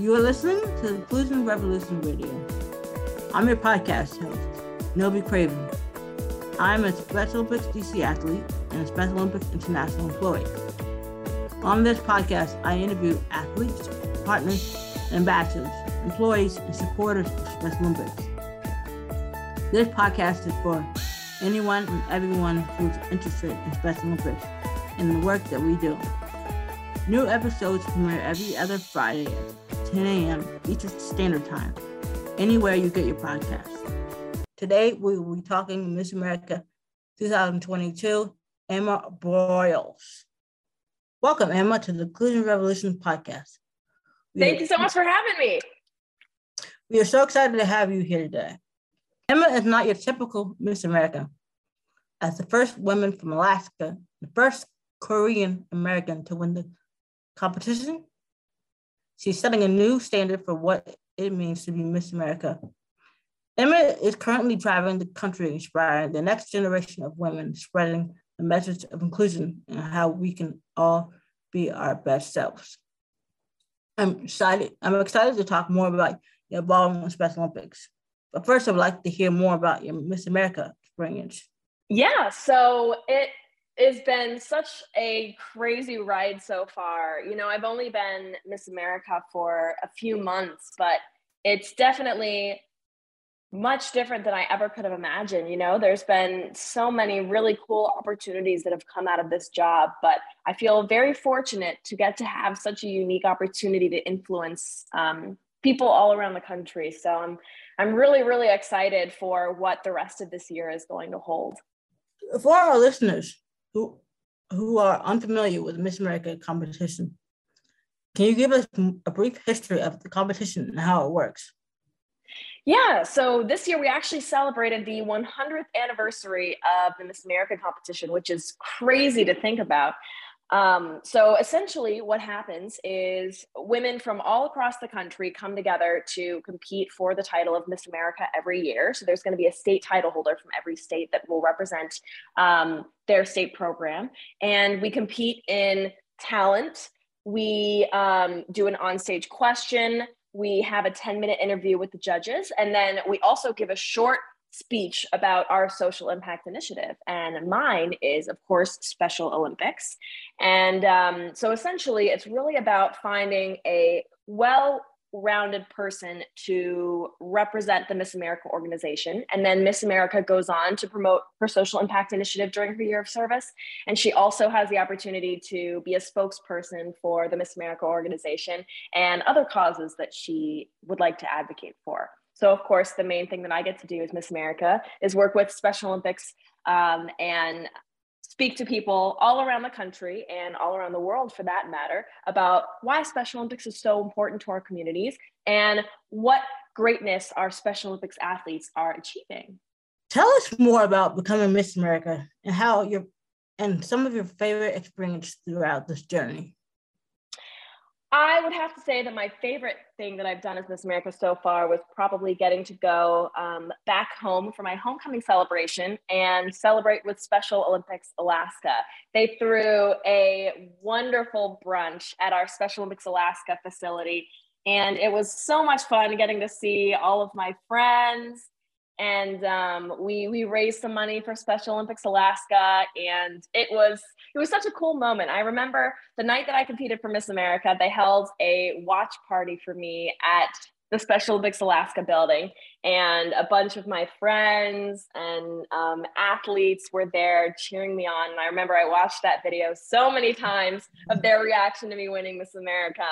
You are listening to the Inclusion Revolution Radio. I'm your podcast host, Nobi Craven. I'm a Special Olympics DC athlete and a Special Olympics International employee. On this podcast, I interview athletes, partners, ambassadors, employees, and supporters of Special Olympics. This podcast is for anyone and everyone who's interested in Special Olympics and the work that we do. New episodes premiere every other Friday 10 a.m. Eastern Standard Time, anywhere you get your podcast. Today, we will be talking Miss America 2022, Emma Broyles. Welcome, Emma, to the Inclusion Revolution podcast. We Thank are, you so much for having me. We are so excited to have you here today. Emma is not your typical Miss America. As the first woman from Alaska, the first Korean American to win the competition, she's setting a new standard for what it means to be Miss America. Emma is currently driving the country, inspiring the next generation of women, spreading the message of inclusion and how we can all be our best selves. I'm excited. I'm excited to talk more about your involvement in Special Olympics. But first, I'd like to hear more about your Miss America experience. Yeah, so it has been such a crazy ride so far. You know, I've only been Miss America for a few months, but it's definitely much different than I ever could have imagined. You know, there's been so many really cool opportunities that have come out of this job, but I feel very fortunate to get to have such a unique opportunity to influence um, people all around the country. So I'm I'm really really excited for what the rest of this year is going to hold. For our listeners who who are unfamiliar with Miss America competition, can you give us a brief history of the competition and how it works? Yeah, so this year we actually celebrated the 100th anniversary of the Miss America competition, which is crazy to think about. Um, so essentially, what happens is women from all across the country come together to compete for the title of Miss America every year. So there's going to be a state title holder from every state that will represent um, their state program, and we compete in talent. We um, do an onstage question. We have a 10 minute interview with the judges, and then we also give a short speech about our social impact initiative. And mine is, of course, Special Olympics. And um, so essentially, it's really about finding a well rounded person to represent the Miss America organization. And then Miss America goes on to promote her social impact initiative during her year of service. And she also has the opportunity to be a spokesperson for the Miss America organization and other causes that she would like to advocate for. So, of course, the main thing that I get to do as Miss America is work with Special Olympics um, and speak to people all around the country and all around the world for that matter about why Special Olympics is so important to our communities and what greatness our Special Olympics athletes are achieving. Tell us more about becoming Miss America and how your and some of your favorite experiences throughout this journey. I would have to say that my favorite thing that I've done as Miss America so far was probably getting to go um, back home for my homecoming celebration and celebrate with Special Olympics Alaska. They threw a wonderful brunch at our Special Olympics Alaska facility, and it was so much fun getting to see all of my friends and um, we we raised some money for Special Olympics Alaska, and it was it was such a cool moment. I remember the night that I competed for Miss America, they held a watch party for me at the Special Olympics Alaska building, and a bunch of my friends and um, athletes were there cheering me on. And I remember I watched that video so many times of their reaction to me winning Miss America.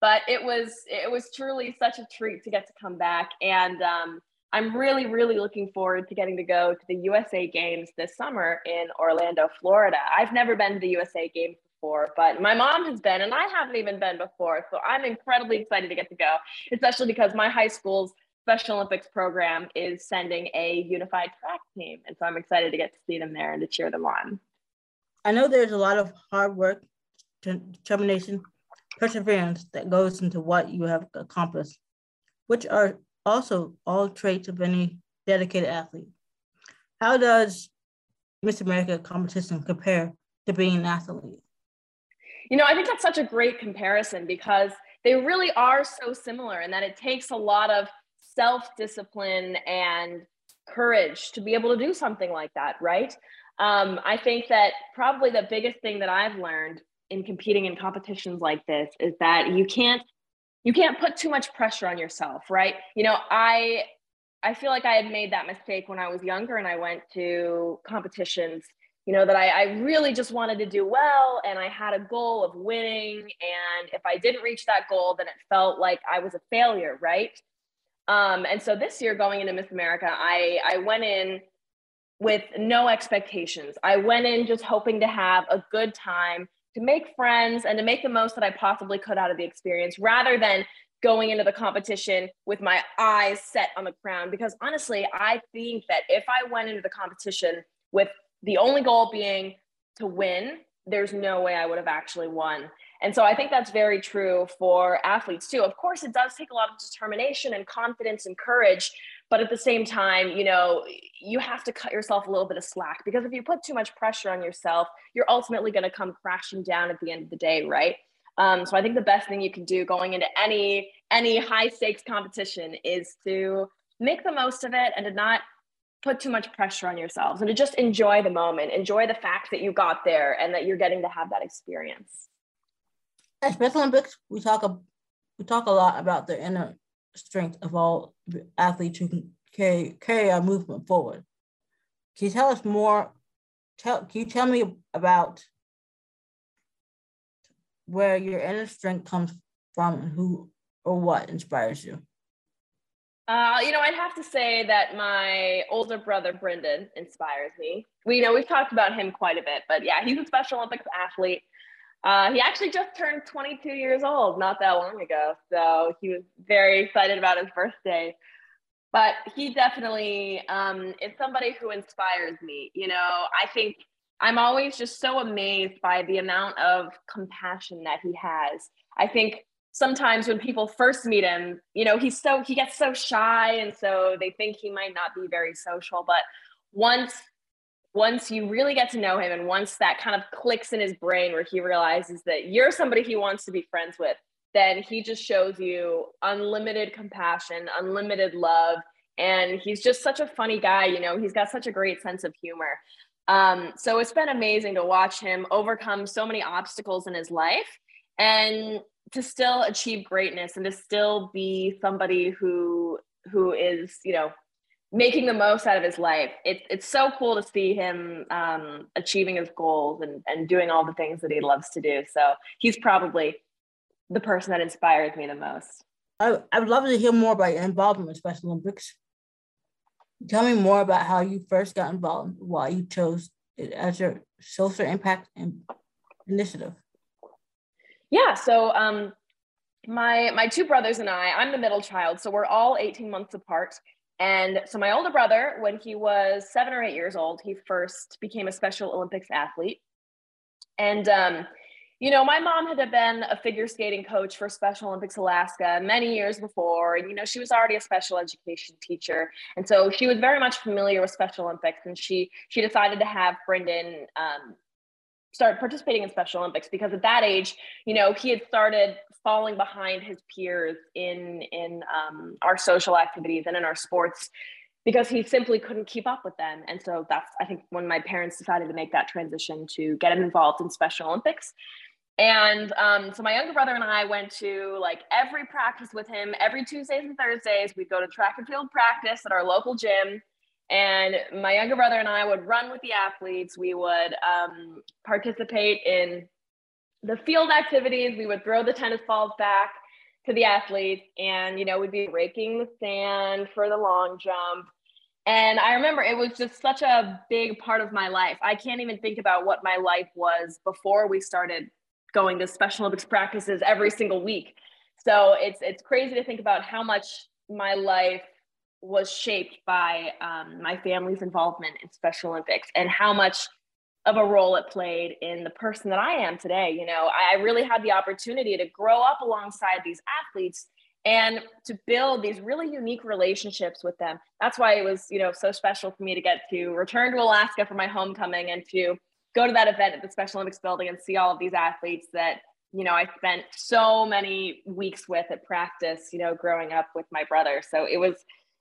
But it was it was truly such a treat to get to come back and. Um, I'm really, really looking forward to getting to go to the USA Games this summer in Orlando, Florida. I've never been to the USA Games before, but my mom has been, and I haven't even been before. So I'm incredibly excited to get to go, especially because my high school's Special Olympics program is sending a unified track team. And so I'm excited to get to see them there and to cheer them on. I know there's a lot of hard work, determination, perseverance that goes into what you have accomplished. Which are also all traits of any dedicated athlete. How does Miss America competition compare to being an athlete? You know, I think that's such a great comparison because they really are so similar in that it takes a lot of self discipline and courage to be able to do something like that, right? Um, I think that probably the biggest thing that I've learned in competing in competitions like this is that you can't you can't put too much pressure on yourself, right? You know, I I feel like I had made that mistake when I was younger and I went to competitions, you know, that I, I really just wanted to do well and I had a goal of winning. And if I didn't reach that goal, then it felt like I was a failure, right? Um, and so this year going into Miss America, I, I went in with no expectations. I went in just hoping to have a good time, to make friends, and to make the most that I possibly could out of the experience rather than going into the competition with my eyes set on the crown. Because honestly, I think that if I went into the competition with the only goal being to win, there's no way I would have actually won. And so I think that's very true for athletes too. Of course, it does take a lot of determination and confidence and courage, but at the same time, you know, you have to cut yourself a little bit of slack because if you put too much pressure on yourself, you're ultimately going to come crashing down at the end of the day, right? Um, so I think the best thing you can do going into any any high stakes competition is to make the most of it and to not put too much pressure on yourselves and to just enjoy the moment, enjoy the fact that you got there and that you're getting to have that experience. At Special Olympics, we talk a, we talk a lot about the inner strength of all athletes who can carry our movement forward. Can you tell us more? Tell can you tell me about where your inner strength comes from and who or what inspires you? Uh, you know, I'd have to say that my older brother Brendan inspires me. We you know we've talked about him quite a bit, but yeah, he's a Special Olympics athlete. Uh, he actually just turned 22 years old not that long ago, so he was very excited about his birthday. But he definitely um, is somebody who inspires me. You know, I think I'm always just so amazed by the amount of compassion that he has. I think sometimes when people first meet him, you know, he's so he gets so shy and so they think he might not be very social, but once once you really get to know him and once that kind of clicks in his brain where he realizes that you're somebody he wants to be friends with, then he just shows you unlimited compassion, unlimited love, and he's just such a funny guy, you know, he's got such a great sense of humor. Um, so it's been amazing to watch him overcome so many obstacles in his life and to still achieve greatness and to still be somebody who who is you know making the most out of his life it's it's so cool to see him um, achieving his goals and and doing all the things that he loves to do so he's probably the person that inspires me the most i, I would love to hear more about your involvement with special olympics Tell me more about how you first got involved, why you chose it as your social impact and initiative. Yeah, so um, my my two brothers and I, I'm the middle child, so we're all 18 months apart. And so my older brother, when he was seven or eight years old, he first became a Special Olympics athlete. And um, you know, my mom had been a figure skating coach for Special Olympics Alaska many years before. And, you know, she was already a special education teacher. And so she was very much familiar with Special Olympics. And she she decided to have Brendan um, start participating in Special Olympics because at that age, you know, he had started falling behind his peers in in um, our social activities and in our sports because he simply couldn't keep up with them. And so that's I think when my parents decided to make that transition to get him involved in Special Olympics. And um, so my younger brother and I went to like every practice with him every Tuesdays and Thursdays. We'd go to track and field practice at our local gym. And my younger brother and I would run with the athletes. We would um, participate in the field activities. We would throw the tennis balls back to the athletes. And, you know, we'd be raking the sand for the long jump. And I remember it was just such a big part of my life. I can't even think about what my life was before we started going to Special Olympics practices every single week. So it's it's crazy to think about how much my life was shaped by um, my family's involvement in Special Olympics and how much of a role it played in the person that I am today. You know, I really had the opportunity to grow up alongside these athletes and to build these really unique relationships with them. That's why it was, you know, so special for me to get to return to Alaska for my homecoming and to go to that event at the Special Olympics building and see all of these athletes that you know, I spent so many weeks with at practice, you know, growing up with my brother. So it was,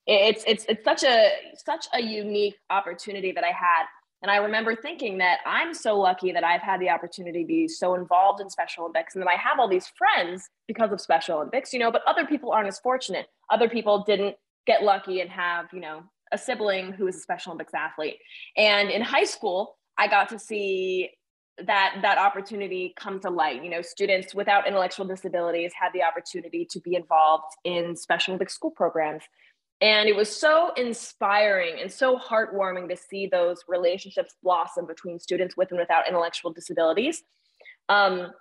it's, it's, it's such a, such a unique opportunity that I had. And I remember thinking that I'm so lucky that I've had the opportunity to be so involved in Special Olympics and that I have all these friends because of Special Olympics, you know, but other people aren't as fortunate. Other people didn't get lucky and have, you know, a sibling who is a Special Olympics athlete. And in high school, I got to see that that opportunity come to light you know students without intellectual disabilities had the opportunity to be involved in special olympic school programs and it was so inspiring and so heartwarming to see those relationships blossom between students with and without intellectual disabilities. Um,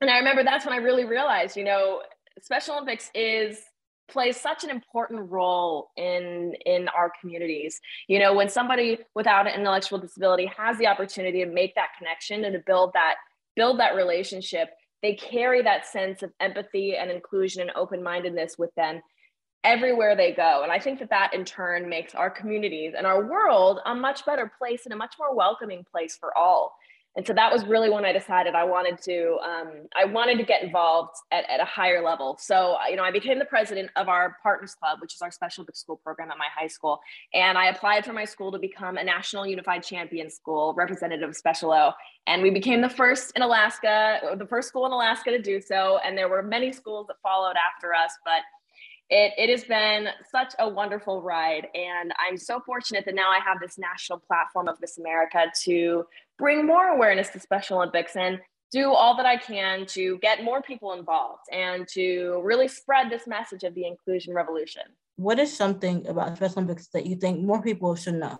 and i remember that's when i really realized you know special olympics is plays such an important role in in our communities. You know when somebody without an intellectual disability has the opportunity to make that connection and to build that build that relationship they carry that sense of empathy and inclusion and open-mindedness with them everywhere they go. And i think that that in turn makes our communities and our world a much better place and a much more welcoming place for all. And so that was really when i decided i wanted to um, i wanted to get involved at, at a higher level. So you know i became the president of our partners club which is our special school program at my high school. And i applied for my school to become a national unified champion school representative of special o. And we became the first in alaska the first school in alaska to do so. And there were many schools that followed after us but it, it has been such a wonderful ride. And I'm so fortunate that now I have this national platform of Miss America to bring more awareness to Special Olympics and do all that I can to get more people involved and to really spread this message of the inclusion revolution. What is something about Special Olympics that you think more people should know?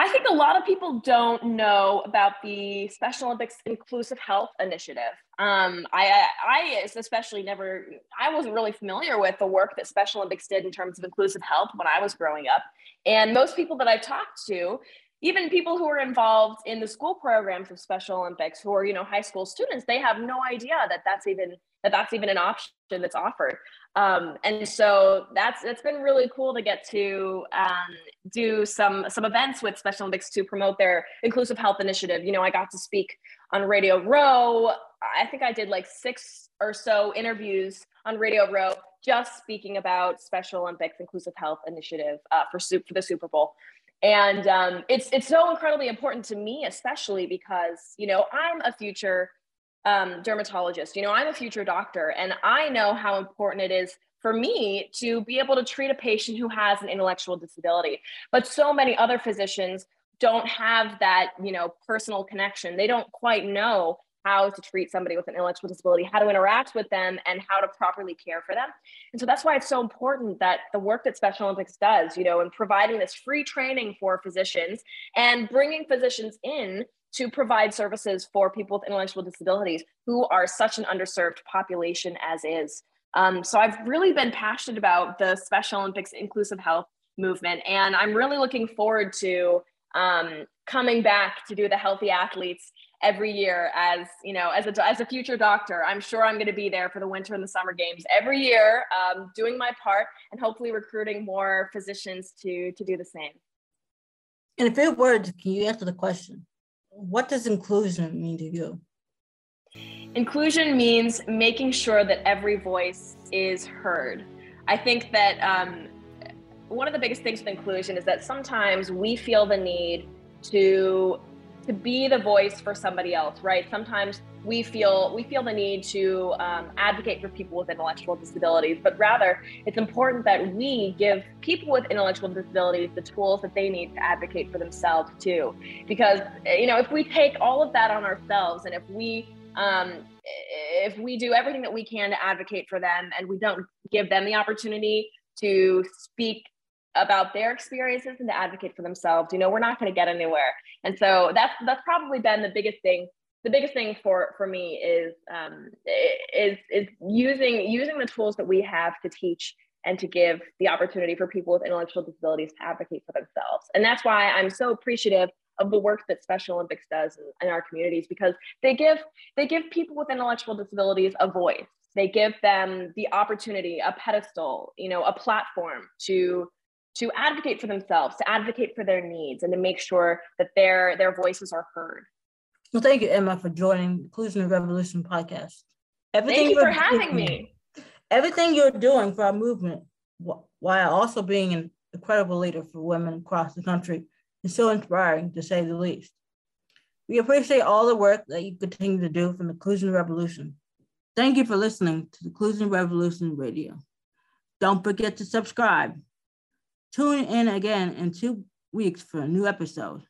I think a lot of people don't know about the Special Olympics Inclusive Health Initiative. Um, I, I especially never, I wasn't really familiar with the work that Special Olympics did in terms of inclusive health when I was growing up. And most people that I've talked to, even people who are involved in the school programs of Special Olympics, who are you know high school students, they have no idea that that's even that that's even an option that's offered. Um, and so that's that's been really cool to get to um, do some some events with Special Olympics to promote their inclusive health initiative. You know, I got to speak on Radio Row. I think I did like six or so interviews on Radio Row, just speaking about Special Olympics inclusive health initiative uh, for for the Super Bowl. And um, it's it's so incredibly important to me, especially because you know I'm a future um, dermatologist. You know, I'm a future doctor, and I know how important it is for me to be able to treat a patient who has an intellectual disability. But so many other physicians don't have that, you know, personal connection. They don't quite know how to treat somebody with an intellectual disability, how to interact with them, and how to properly care for them. And so that's why it's so important that the work that Special Olympics does, you know, in providing this free training for physicians and bringing physicians in to provide services for people with intellectual disabilities who are such an underserved population as is. Um, so I've really been passionate about the Special Olympics inclusive health movement, and I'm really looking forward to um, coming back to do the healthy athletes every year as you know as a as a future doctor i'm sure i'm going to be there for the winter and the summer games every year um, doing my part and hopefully recruiting more physicians to to do the same in a few words can you answer the question what does inclusion mean to you? Inclusion means making sure that every voice is heard. I think that um, one of the biggest things with inclusion is that sometimes we feel the need to to be the voice for somebody else, right? Sometimes we feel we feel the need to um, advocate for people with intellectual disabilities, but rather it's important that we give people with intellectual disabilities the tools that they need to advocate for themselves too. Because you know, if we take all of that on ourselves, and if we um, if we do everything that we can to advocate for them, and we don't give them the opportunity to speak about their experiences and to advocate for themselves, you know, we're not going to get anywhere. And so that's that's probably been the biggest thing the biggest thing for for me is um, is is using using the tools that we have to teach and to give the opportunity for people with intellectual disabilities to advocate for themselves. And that's why I'm so appreciative of the work that Special Olympics does in, in our communities because they give they give people with intellectual disabilities a voice. They give them the opportunity, a pedestal, you know, a platform to to advocate for themselves, to advocate for their needs, and to make sure that their their voices are heard. Well, thank you, Emma, for joining the Inclusion Revolution podcast. Everything thank you for having me. Everything you're doing for our movement, while also being an incredible leader for women across the country, is so inspiring to say the least. We appreciate all the work that you continue to do for the Inclusion Revolution. Thank you for listening to the Inclusion Revolution Radio. Don't forget to subscribe. Tune in again in two weeks for a new episode.